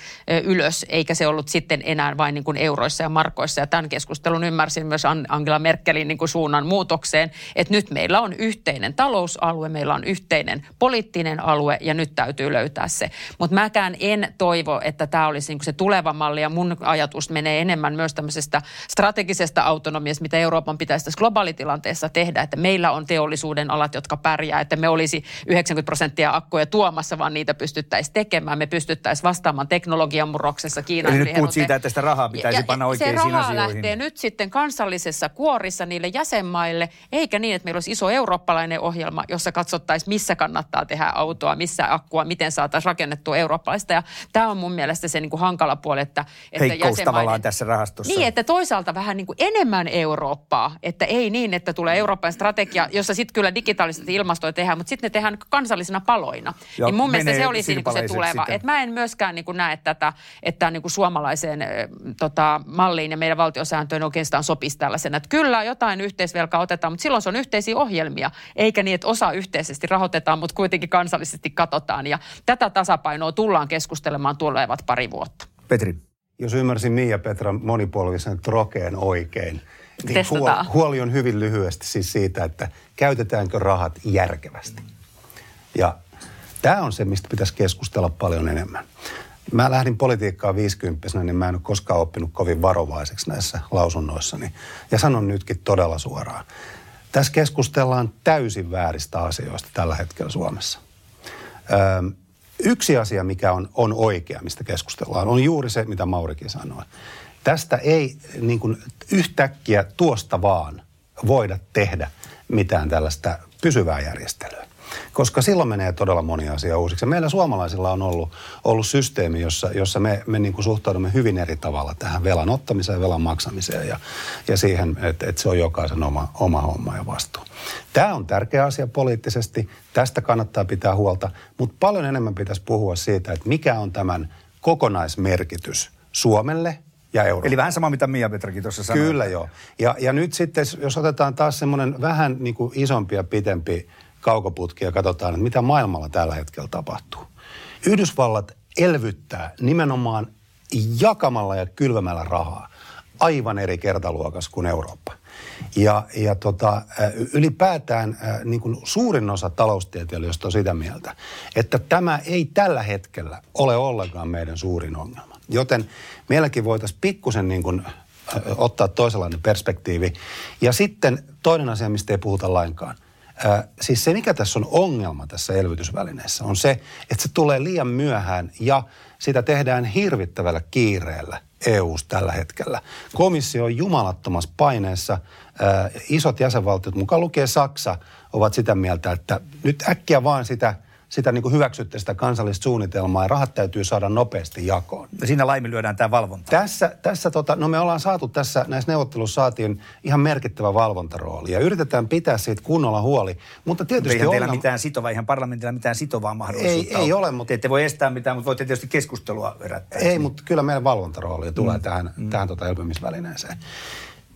ylös, eikä se ollut sitten enää vain niin kuin euroissa ja markoissa. Ja tämän keskustelun ymmärsin myös Angela Merkelin niin kuin suunnan muutokseen, että nyt meillä on yhteinen talousalue, meillä on yhteinen poliittinen alue ja nyt täytyy löytää se. Mutta mäkään en toivo, että tämä olisi niin kuin se tuleva malli ja mun ajatus menee enemmän myös tämmöisestä strategisesta autonomiasta, mitä Euroopan pitäisi tässä globaalitilanteessa tehdä, että meillä on teollisuuden alat, jotka pärjää, että me olisi 90 prosenttia akkuja tuomassa, vaan niitä pystyttäisiin tekemään. Me pystyttäisiin vastaamaan teknologian murroksessa Kiinan
Eli nyt puhut siitä, että sitä rahaa pitäisi ja, panna
asioihin.
Se
raha lähtee nyt sitten kansallisessa kuorissa niille jäsenmaille, eikä niin, että meillä olisi iso eurooppalainen ohjelma, jossa katsottaisiin, missä kannattaa tehdä autoa, missä akkua, miten saataisiin rakennettua eurooppalaista. Ja tämä on mun mielestä se niin kuin hankala puoli, että, että
jäsenmaiden... tavallaan tässä rahastossa.
Niin, että toisaalta vähän niin kuin enemmän Eurooppaa, että ei niin, että tulee Euroopan strategia, jossa sitten kyllä digitaalisesti ilmastoja tehdään, mutta sitten ne tehdään kansallisina paloina. Ja niin mun mielestä se olisi niin kuin se tuleva. Et mä en myöskään niin kuin näe tätä, että niin kuin suomalaiseen tota, malliin ja meidän valtiosääntöön oikeastaan sopisi tällaisena. Että kyllä jotain yhteisvelkaa otetaan, mutta silloin se on yhteisiä ohjelmia, eikä niin, että osa yhteisesti rahoitetaan, mutta kuitenkin kansallisesti katsotaan. Ja tätä tasapainoa tullaan keskustelemaan tulevat pari vuotta.
Petri.
Jos ymmärsin Mia Petra monipolvisen trokeen oikein, niin huoli, huoli on hyvin lyhyesti siis siitä, että käytetäänkö rahat järkevästi. Ja tämä on se, mistä pitäisi keskustella paljon enemmän. Mä lähdin politiikkaan 50 niin mä en ole koskaan oppinut kovin varovaiseksi näissä lausunnoissani. Ja sanon nytkin todella suoraan. Tässä keskustellaan täysin vääristä asioista tällä hetkellä Suomessa. Öö, yksi asia, mikä on, on oikea, mistä keskustellaan, on juuri se, mitä Maurikin sanoi. Tästä ei niin kuin yhtäkkiä tuosta vaan voida tehdä mitään tällaista pysyvää järjestelyä koska silloin menee todella moni asia uusiksi. meillä suomalaisilla on ollut, ollut systeemi, jossa, jossa me, me niin kuin suhtaudumme hyvin eri tavalla tähän velan ottamiseen ja velan maksamiseen ja, ja siihen, että, että se on jokaisen oma, oma homma ja vastuu. Tämä on tärkeä asia poliittisesti, tästä kannattaa pitää huolta, mutta paljon enemmän pitäisi puhua siitä, että mikä on tämän kokonaismerkitys Suomelle ja.
Eli vähän sama, mitä Mia Petrakin tuossa sanoi.
Kyllä joo. Ja, ja nyt sitten, jos otetaan taas semmoinen vähän niin kuin isompi ja pitempi kaukoputki ja katsotaan, että mitä maailmalla tällä hetkellä tapahtuu. Yhdysvallat elvyttää nimenomaan jakamalla ja kylvämällä rahaa aivan eri kertaluokassa kuin Eurooppa. Ja, ja tota, ylipäätään niin kuin suurin osa taloustieteilijöistä on sitä mieltä, että tämä ei tällä hetkellä ole ollenkaan meidän suurin ongelma. Joten meilläkin voitaisiin pikkusen niin kuin, ottaa toisenlainen perspektiivi. Ja sitten toinen asia, mistä ei puhuta lainkaan. Siis se, mikä tässä on ongelma tässä elvytysvälineessä, on se, että se tulee liian myöhään ja sitä tehdään hirvittävällä kiireellä EU:ssa tällä hetkellä. Komissio on jumalattomassa paineessa. Isot jäsenvaltiot, mukaan lukee Saksa, ovat sitä mieltä, että nyt äkkiä vaan sitä – sitä niin kuin hyväksytte sitä kansallista suunnitelmaa ja rahat täytyy saada nopeasti jakoon.
Ja siinä laiminlyödään tämä valvonta.
Tässä, tässä tota, no me ollaan saatu tässä, näissä neuvotteluissa saatiin ihan merkittävä valvontarooli ja yritetään pitää siitä kunnolla huoli. Mutta tietysti
ei teillä mitään sitovaa, ihan parlamentilla mitään sitovaa mahdollisuutta
Ei, ei ole, mutta...
Te ette voi estää mitään, mutta voitte tietysti keskustelua herättää.
Ei, mutta kyllä meidän valvontarooli tulee mm. tähän, mm. tähän tota elpymisvälineeseen.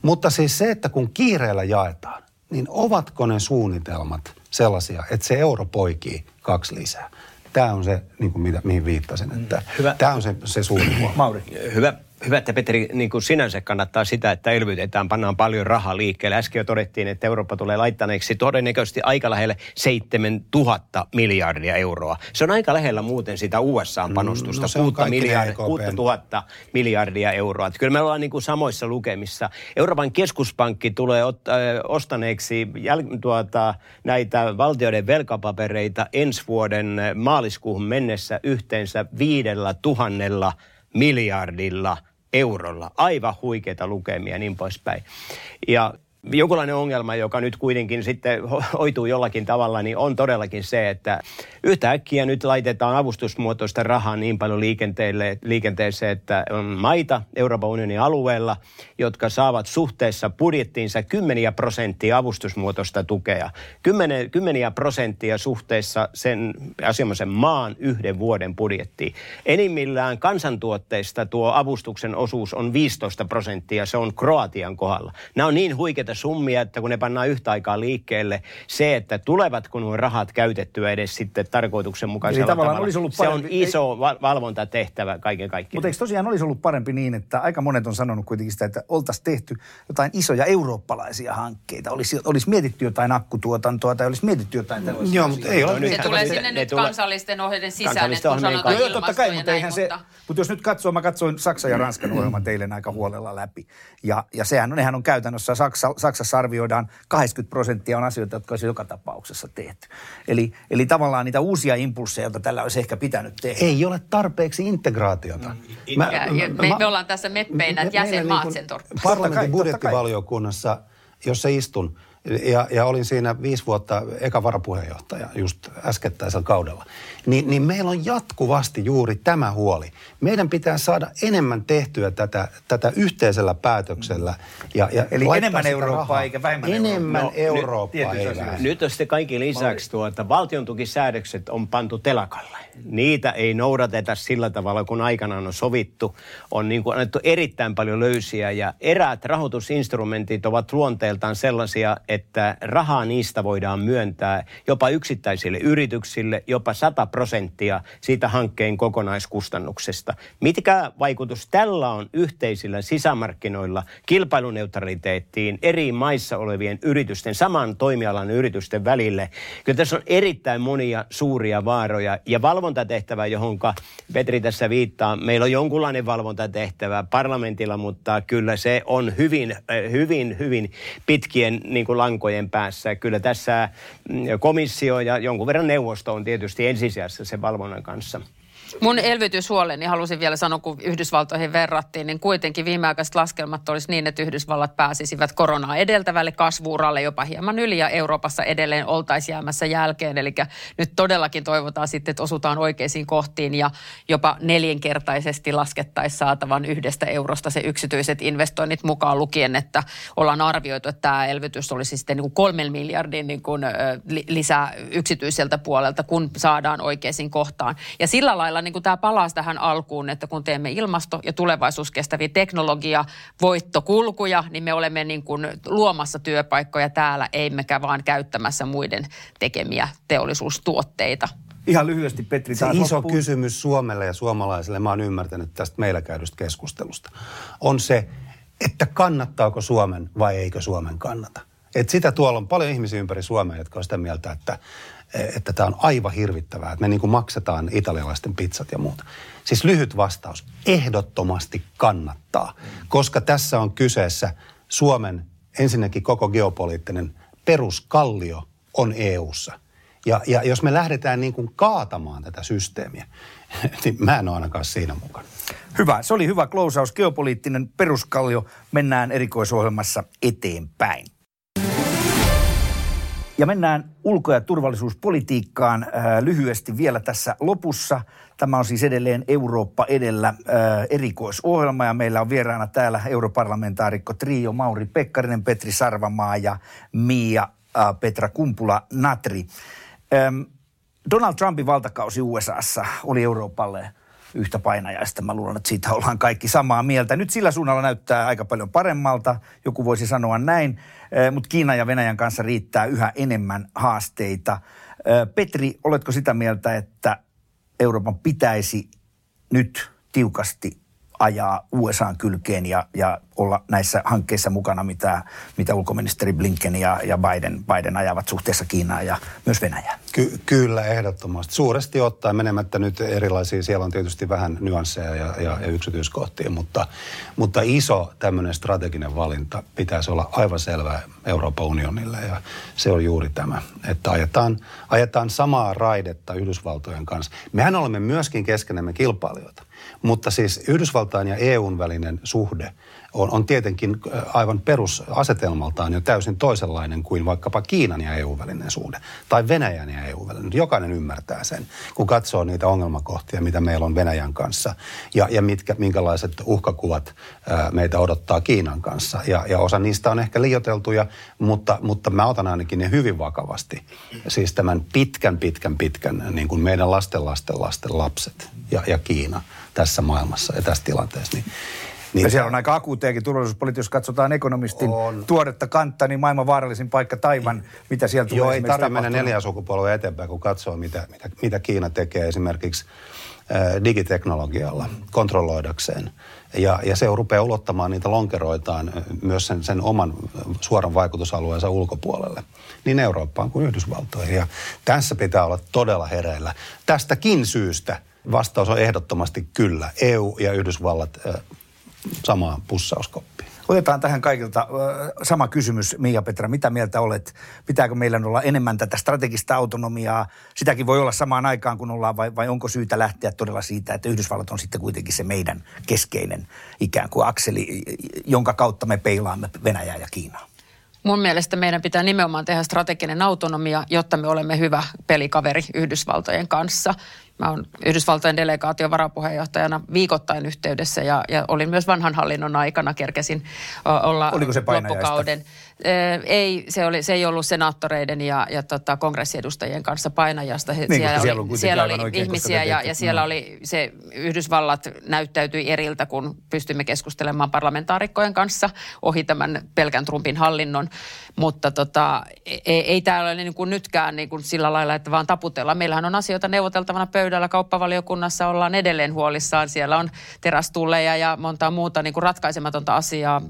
Mutta siis se, että kun kiireellä jaetaan, niin ovatko ne suunnitelmat sellaisia, että se euro poikii kaksi lisää? Tämä on se, niin kuin mitä, mihin viittasin, että Hyvä. tämä on se, se suuri
Mauri.
Hyvä, Hyvä, että Petri niin kuin sinänsä kannattaa sitä, että elvytetään, pannaan paljon rahaa liikkeelle. Äsken jo todettiin, että Eurooppa tulee laittaneeksi todennäköisesti aika lähelle 7000 miljardia euroa. Se on aika lähellä muuten sitä USA-panostusta, mm, no 6 miljardia, 6000 miljardia euroa. Että kyllä me ollaan niin kuin samoissa lukemissa. Euroopan keskuspankki tulee ot, äh, ostaneeksi jäl, tuota, näitä valtioiden velkapapereita ensi vuoden maaliskuuhun mennessä yhteensä viidellä tuhannella miljardilla – eurolla. Aivan huikeita lukemia ja niin poispäin. Ja Jonkunlainen ongelma, joka nyt kuitenkin sitten hoituu jollakin tavalla, niin on todellakin se, että yhtäkkiä nyt laitetaan avustusmuotoista rahaa niin paljon liikenteelle, liikenteeseen, että on maita Euroopan unionin alueella, jotka saavat suhteessa budjettiinsa kymmeniä prosenttia avustusmuotoista tukea. Kymmenen, kymmeniä prosenttia suhteessa sen asianomaisen maan yhden vuoden budjettiin. Enimmillään kansantuotteista tuo avustuksen osuus on 15 prosenttia, se on Kroatian kohdalla. Nämä on niin huikeita niitä summia, että kun ne pannaan yhtä aikaa liikkeelle, se, että tulevatko nuo rahat käytettyä edes sitten tarkoituksenmukaisella Eli tavalla, olisi ollut parempi, se on iso ei, valvontatehtävä kaiken kaikkiaan.
Mutta eikö tosiaan olisi ollut parempi niin, että aika monet on sanonut kuitenkin sitä, että oltaisiin tehty jotain isoja eurooppalaisia hankkeita, olisi, olisi mietitty jotain akkutuotantoa tai olisi mietitty jotain tällaisia.
Joo, mutta ei ole. Se tulee sinne nyt kansallisten ohjeiden sisään, että kun sanotaan
Joo, totta kai, mutta eihän se, mutta jos nyt katsoo, mä katsoin Saksa ja Ranskan ohjelman teille aika huolella läpi. Ja, ja sehän on, nehän on käytännössä Saksa, Saksassa arvioidaan 80 prosenttia on asioita, jotka olisi joka tapauksessa tehty. Eli, eli tavallaan niitä uusia impulseja, joita tällä olisi ehkä pitänyt tehdä.
Ei ole tarpeeksi integraatiota. Mm.
Mä, ja, ja, me, mä, me ollaan tässä meppeinä, että jäsenmaat niin sen torppasivat.
Parlamentin budjettivaliokunnassa, jossa istun, ja, ja olin siinä viisi vuotta eka varapuheenjohtaja just äskettäisellä kaudella. Ni, niin meillä on jatkuvasti juuri tämä huoli. Meidän pitää saada enemmän tehtyä tätä, tätä yhteisellä päätöksellä. Ja, ja
Eli enemmän Eurooppaa rahaa. eikä vähemmän
Enemmän no, Eurooppaa.
Nyt, nyt on sitten kaikki lisäksi tuota, valtion tukisäädökset on pantu telakalle. Niitä ei noudateta sillä tavalla, kun aikanaan on sovittu. On niin kuin annettu erittäin paljon löysiä ja eräät rahoitusinstrumentit ovat luonteeltaan sellaisia, että rahaa niistä voidaan myöntää jopa yksittäisille yrityksille, jopa 100 prosenttia siitä hankkeen kokonaiskustannuksesta. Mitkä vaikutus tällä on yhteisillä sisämarkkinoilla kilpailuneutraliteettiin eri maissa olevien yritysten, saman toimialan yritysten välille? Kyllä tässä on erittäin monia suuria vaaroja ja valvontatehtävä, johon Petri tässä viittaa. Meillä on jonkunlainen valvontatehtävä parlamentilla, mutta kyllä se on hyvin, hyvin, hyvin pitkien niin kuin lankojen päässä. Kyllä tässä mm, komissio ja jonkun verran neuvosto on tietysti ensisijassa sen valvonnan kanssa.
Mun elvytyshuoleni halusin vielä sanoa, kun Yhdysvaltoihin verrattiin, niin kuitenkin viimeaikaiset laskelmat olisi niin, että Yhdysvallat pääsisivät koronaa edeltävälle kasvuuralle jopa hieman yli ja Euroopassa edelleen oltaisiin jäämässä jälkeen. Eli nyt todellakin toivotaan sitten, että osutaan oikeisiin kohtiin ja jopa neljänkertaisesti laskettaisiin saatavan yhdestä eurosta se yksityiset investoinnit mukaan lukien, että ollaan arvioitu, että tämä elvytys olisi sitten niin kuin kolmen miljardin niin kuin, lisää yksityiseltä puolelta, kun saadaan oikeisiin kohtaan. Ja sillä lailla tavalla niin kuin tämä palaa tähän alkuun, että kun teemme ilmasto- ja tulevaisuuskestäviä teknologia, voittokulkuja, niin me olemme niin kuin luomassa työpaikkoja täällä, emmekä vaan käyttämässä muiden tekemiä teollisuustuotteita.
Ihan lyhyesti, Petri.
Se iso loppuun. kysymys Suomelle ja suomalaisille, mä oon ymmärtänyt tästä meillä käydystä keskustelusta, on se, että kannattaako Suomen vai eikö Suomen kannata. Et sitä tuolla on paljon ihmisiä ympäri Suomea, jotka on sitä mieltä, että että tämä on aivan hirvittävää, että me niin kuin maksetaan italialaisten pizzat ja muuta. Siis lyhyt vastaus, ehdottomasti kannattaa, koska tässä on kyseessä Suomen ensinnäkin koko geopoliittinen peruskallio on EU:ssa. Ja, ja jos me lähdetään niin kuin kaatamaan tätä systeemiä, niin mä en ole ainakaan siinä mukana.
Hyvä. Se oli hyvä klousaus. Geopoliittinen peruskallio. Mennään erikoisohjelmassa eteenpäin. Ja mennään ulko- ja turvallisuuspolitiikkaan äh, lyhyesti vielä tässä lopussa. Tämä on siis edelleen Eurooppa edellä äh, erikoisohjelma ja meillä on vieraana täällä europarlamentaarikko Trio Mauri Pekkarinen, Petri Sarvamaa ja Mia äh, Petra Kumpula-Natri. Ähm, Donald Trumpin valtakausi USAssa oli Euroopalle yhtä painajaista. Mä luulen, että siitä ollaan kaikki samaa mieltä. Nyt sillä suunnalla näyttää aika paljon paremmalta, joku voisi sanoa näin, eh, mutta Kiinan ja Venäjän kanssa riittää yhä enemmän haasteita. Eh, Petri, oletko sitä mieltä, että Euroopan pitäisi nyt tiukasti ajaa USAn kylkeen ja, ja olla näissä hankkeissa mukana, mitä, mitä ulkoministeri Blinken ja, ja Biden, Biden ajavat suhteessa Kiinaan ja myös Venäjään?
Ky- kyllä, ehdottomasti. Suuresti ottaen menemättä nyt erilaisia, siellä on tietysti vähän nyansseja ja, ja, ja yksityiskohtia, mutta, mutta iso tämmöinen strateginen valinta pitäisi olla aivan selvä Euroopan unionille ja se on juuri tämä, että ajetaan, ajetaan samaa raidetta Yhdysvaltojen kanssa. Mehän olemme myöskin keskenemme kilpailijoita. Mutta siis Yhdysvaltain ja EUn välinen suhde on, on tietenkin aivan perusasetelmaltaan jo täysin toisenlainen kuin vaikkapa Kiinan ja EUn välinen suhde. Tai Venäjän ja EUn välinen. Jokainen ymmärtää sen, kun katsoo niitä ongelmakohtia, mitä meillä on Venäjän kanssa. Ja, ja mitkä, minkälaiset uhkakuvat meitä odottaa Kiinan kanssa. Ja, ja osa niistä on ehkä liioteltuja, mutta, mutta mä otan ainakin ne hyvin vakavasti. Siis tämän pitkän, pitkän, pitkän, niin kuin meidän lasten, lasten, lasten lapset ja, ja Kiina – tässä maailmassa ja tässä tilanteessa. Niin,
niin ja siellä on aika akuutejakin turvallisuuspolitiikka, jos katsotaan ekonomistin on. tuoretta kantta, niin maailman vaarallisin paikka Taivan, mitä sieltä tulee
Joo, ei tarvitse mennä neljä sukupolvea eteenpäin, kun katsoo, mitä, mitä, mitä Kiina tekee esimerkiksi äh, digiteknologialla kontrolloidakseen. Ja, ja se rupeaa ulottamaan niitä lonkeroitaan myös sen, sen oman suoran vaikutusalueensa ulkopuolelle, niin Eurooppaan kuin Yhdysvaltoihin. Ja tässä pitää olla todella hereillä. Tästäkin syystä – Vastaus on ehdottomasti kyllä. EU ja Yhdysvallat samaan pussauskoppiin.
Otetaan tähän kaikilta sama kysymys, Mia-Petra. Mitä mieltä olet? Pitääkö meillä olla enemmän tätä strategista autonomiaa? Sitäkin voi olla samaan aikaan, kun ollaan, vai, vai onko syytä lähteä todella siitä, että Yhdysvallat on sitten kuitenkin se meidän keskeinen ikään kuin akseli, jonka kautta me peilaamme Venäjää ja Kiinaa?
Mun mielestä meidän pitää nimenomaan tehdä strateginen autonomia, jotta me olemme hyvä pelikaveri Yhdysvaltojen kanssa. Mä olen Yhdysvaltojen delegaation varapuheenjohtajana viikoittain yhteydessä ja, ja olin myös vanhan hallinnon aikana, kerkesin olla
Oliko se loppukauden.
Ei, se, oli, se ei ollut senaattoreiden ja, ja tota, kongressiedustajien kanssa painajasta.
Niin, siellä,
siellä
oli,
siellä oli oikein, ihmisiä ja, ja siellä mm. oli se Yhdysvallat näyttäytyi eriltä, kun pystymme keskustelemaan parlamentaarikkojen kanssa ohi tämän pelkän Trumpin hallinnon. Mutta tota, ei, ei tämä ole niin kuin nytkään niin kuin sillä lailla, että vaan taputellaan. Meillähän on asioita neuvoteltavana pöydällä. Kauppavaliokunnassa ollaan edelleen huolissaan. Siellä on terästulleja ja monta muuta niin kuin ratkaisematonta asiaa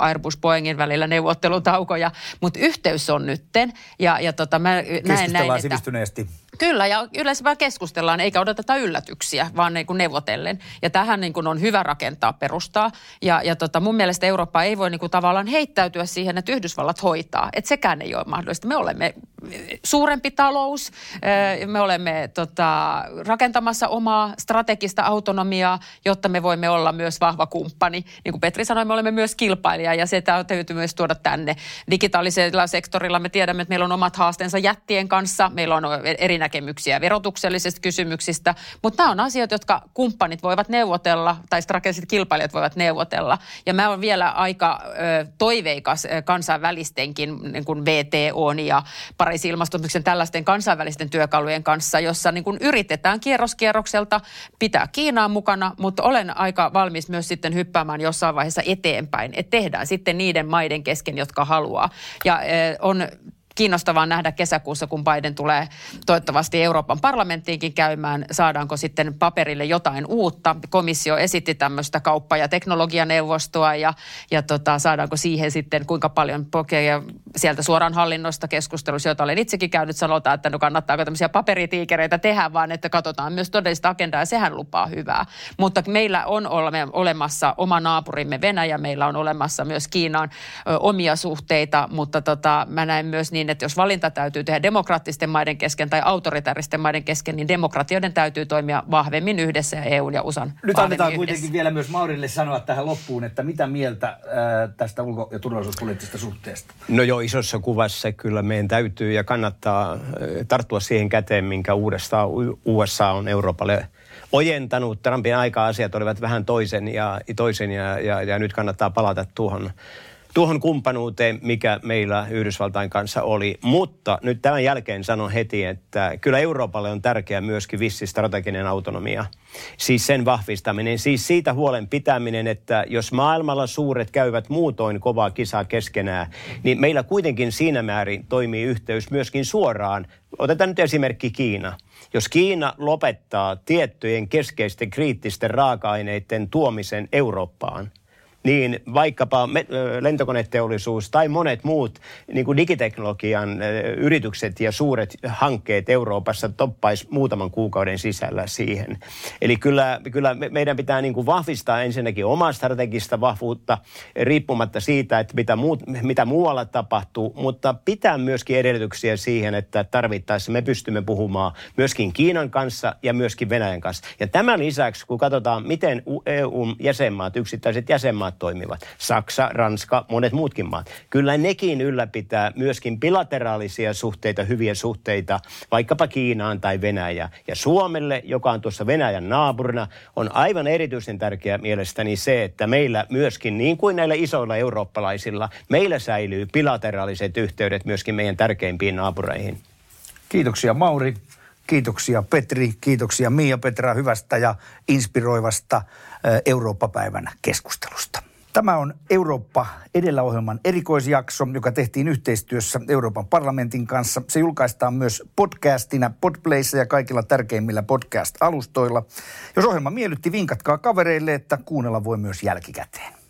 Airbus-Boeingin välillä neuvottelutaukoja. Mutta yhteys on nytten. Ja, ja tota, mä näen näin, että...
sivistyneesti.
Kyllä, ja yleensä vaan keskustellaan, eikä odoteta yllätyksiä, vaan niin kuin neuvotellen. Ja tähän niin kuin on hyvä rakentaa perustaa. Ja, ja tota, mun mielestä Eurooppa ei voi niin kuin tavallaan heittäytyä siihen, että Yhdysvallat hoitaa. Että sekään ei ole mahdollista. Me olemme suurempi talous, me olemme tota, rakentamassa omaa strategista autonomiaa, jotta me voimme olla myös vahva kumppani. Niin kuin Petri sanoi, me olemme myös kilpailija ja se täytyy myös tuoda tänne. Digitaalisella sektorilla me tiedämme, että meillä on omat haasteensa jättien kanssa, meillä on eri näkemyksiä verotuksellisista kysymyksistä, mutta nämä on asiat, jotka kumppanit voivat neuvotella tai strategiset kilpailijat voivat neuvotella. Ja mä olen vielä aika ö, toiveikas kansainvälistenkin niin kuin VTOn ja Pariisin ilmastosopimuksen tällaisten kansainvälisten työkalujen kanssa, jossa niin kuin yritetään kierroskierrokselta pitää Kiinaa mukana, mutta olen aika valmis myös sitten hyppäämään jossain vaiheessa eteenpäin, että tehdään sitten niiden maiden kesken, jotka haluaa. Ja on kiinnostavaa nähdä kesäkuussa, kun Biden tulee toivottavasti Euroopan parlamenttiinkin käymään, saadaanko sitten paperille jotain uutta. Komissio esitti tämmöistä kauppa- ja teknologianeuvostoa ja, ja tota, saadaanko siihen sitten kuinka paljon pokeja sieltä suoraan hallinnosta keskustelussa, jota olen itsekin käynyt, sanotaan, että no kannattaako tämmöisiä paperitiikereitä tehdä, vaan että katsotaan myös todellista agendaa ja sehän lupaa hyvää. Mutta meillä on olemassa oma naapurimme Venäjä, meillä on olemassa myös Kiinaan ö, omia suhteita, mutta tota, mä näen myös niin, että jos valinta täytyy tehdä demokraattisten maiden kesken tai autoritaaristen maiden kesken, niin demokratioiden täytyy toimia vahvemmin yhdessä ja EUn ja USAn
Nyt annetaan yhdessä. kuitenkin vielä myös Maurille sanoa tähän loppuun, että mitä mieltä äh, tästä ulko- ja turvallisuuspoliittisesta suhteesta?
No joo, isossa kuvassa kyllä meidän täytyy ja kannattaa tarttua siihen käteen, minkä uudesta USA on Euroopalle ojentanut. Trumpin aikaa asiat olivat vähän toisen ja, toisen ja, ja, ja nyt kannattaa palata tuohon tuohon kumppanuuteen, mikä meillä Yhdysvaltain kanssa oli. Mutta nyt tämän jälkeen sanon heti, että kyllä Euroopalle on tärkeä myöskin vissi strateginen autonomia. Siis sen vahvistaminen, siis siitä huolen pitäminen, että jos maailmalla suuret käyvät muutoin kovaa kisaa keskenään, niin meillä kuitenkin siinä määrin toimii yhteys myöskin suoraan. Otetaan nyt esimerkki Kiina. Jos Kiina lopettaa tiettyjen keskeisten kriittisten raaka-aineiden tuomisen Eurooppaan – niin vaikkapa lentokoneteollisuus tai monet muut niin kuin digiteknologian yritykset ja suuret hankkeet Euroopassa toppaisi muutaman kuukauden sisällä siihen. Eli kyllä, kyllä meidän pitää niin kuin vahvistaa ensinnäkin omaa strategista vahvuutta riippumatta siitä, että mitä, muut, mitä muualla tapahtuu, mutta pitää myöskin edellytyksiä siihen, että tarvittaessa me pystymme puhumaan myöskin Kiinan kanssa ja myöskin Venäjän kanssa. Ja tämän lisäksi, kun katsotaan, miten EU-jäsenmaat, yksittäiset jäsenmaat maat toimivat. Saksa, Ranska, monet muutkin maat. Kyllä nekin ylläpitää myöskin bilateraalisia suhteita, hyviä suhteita, vaikkapa Kiinaan tai Venäjään. Ja Suomelle, joka on tuossa Venäjän naapurina, on aivan erityisen tärkeää mielestäni se, että meillä myöskin, niin kuin näillä isoilla eurooppalaisilla, meillä säilyy bilateraaliset yhteydet myöskin meidän tärkeimpiin naapureihin.
Kiitoksia Mauri. Kiitoksia Petri, kiitoksia Mia Petra hyvästä ja inspiroivasta Eurooppa-päivän keskustelusta. Tämä on Eurooppa edellä ohjelman erikoisjakso, joka tehtiin yhteistyössä Euroopan parlamentin kanssa. Se julkaistaan myös podcastina Podplayssa ja kaikilla tärkeimmillä podcast-alustoilla. Jos ohjelma miellytti, vinkatkaa kavereille, että kuunnella voi myös jälkikäteen.